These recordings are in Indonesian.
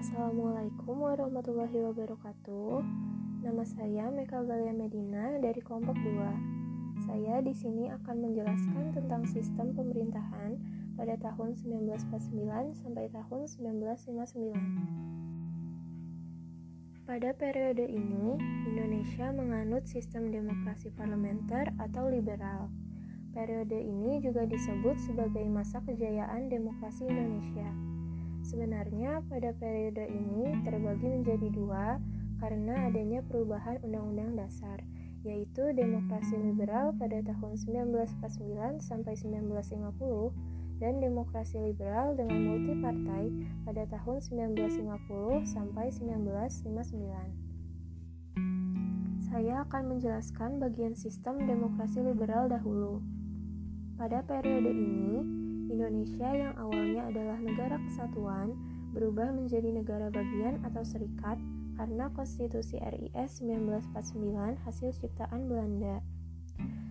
Assalamualaikum warahmatullahi wabarakatuh. Nama saya Meka Galia Medina dari kelompok 2. Saya di sini akan menjelaskan tentang sistem pemerintahan pada tahun 1949 sampai tahun 1959. Pada periode ini, Indonesia menganut sistem demokrasi parlementer atau liberal. Periode ini juga disebut sebagai masa kejayaan demokrasi Indonesia. Sebenarnya pada periode ini terbagi menjadi dua karena adanya perubahan Undang-Undang Dasar, yaitu demokrasi liberal pada tahun 1949 sampai 1950 dan demokrasi liberal dengan multipartai pada tahun 1950 sampai 1959. Saya akan menjelaskan bagian sistem demokrasi liberal dahulu. Pada periode ini, Indonesia yang awalnya adalah negara kesatuan berubah menjadi negara bagian atau serikat karena Konstitusi RIS 1949 hasil ciptaan Belanda.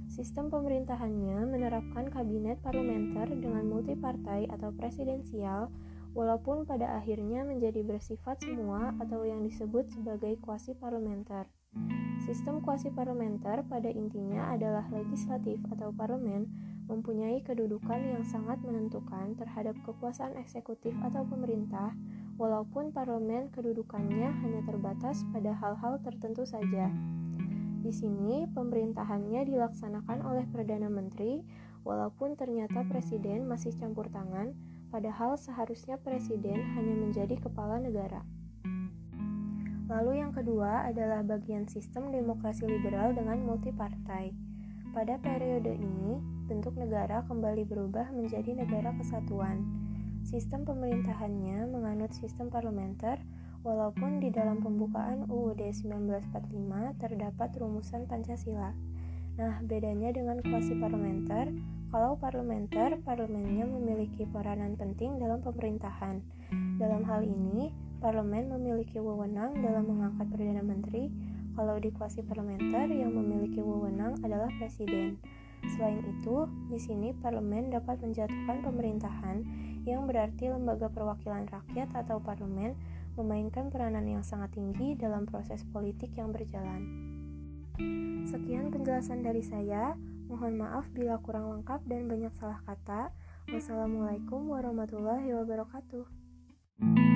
Sistem pemerintahannya menerapkan kabinet parlementer dengan multipartai atau presidensial, walaupun pada akhirnya menjadi bersifat semua atau yang disebut sebagai kuasi parlementer. Sistem kuasi parlementer pada intinya adalah legislatif atau parlemen mempunyai kedudukan yang sangat menentukan terhadap kekuasaan eksekutif atau pemerintah, walaupun parlemen kedudukannya hanya terbatas pada hal-hal tertentu saja. Di sini, pemerintahannya dilaksanakan oleh Perdana Menteri, walaupun ternyata Presiden masih campur tangan, padahal seharusnya Presiden hanya menjadi kepala negara. Lalu yang kedua adalah bagian sistem demokrasi liberal dengan multipartai. Pada periode ini, negara kembali berubah menjadi negara kesatuan. Sistem pemerintahannya menganut sistem parlementer, walaupun di dalam pembukaan UUD 1945 terdapat rumusan Pancasila. Nah, bedanya dengan kuasi parlementer, kalau parlementer, parlemennya memiliki peranan penting dalam pemerintahan. Dalam hal ini, parlemen memiliki wewenang dalam mengangkat Perdana Menteri, kalau di kuasi parlementer yang memiliki wewenang adalah presiden. Selain itu, di sini parlemen dapat menjatuhkan pemerintahan yang berarti lembaga perwakilan rakyat atau parlemen memainkan peranan yang sangat tinggi dalam proses politik yang berjalan. Sekian penjelasan dari saya. Mohon maaf bila kurang lengkap dan banyak salah kata. Wassalamualaikum warahmatullahi wabarakatuh.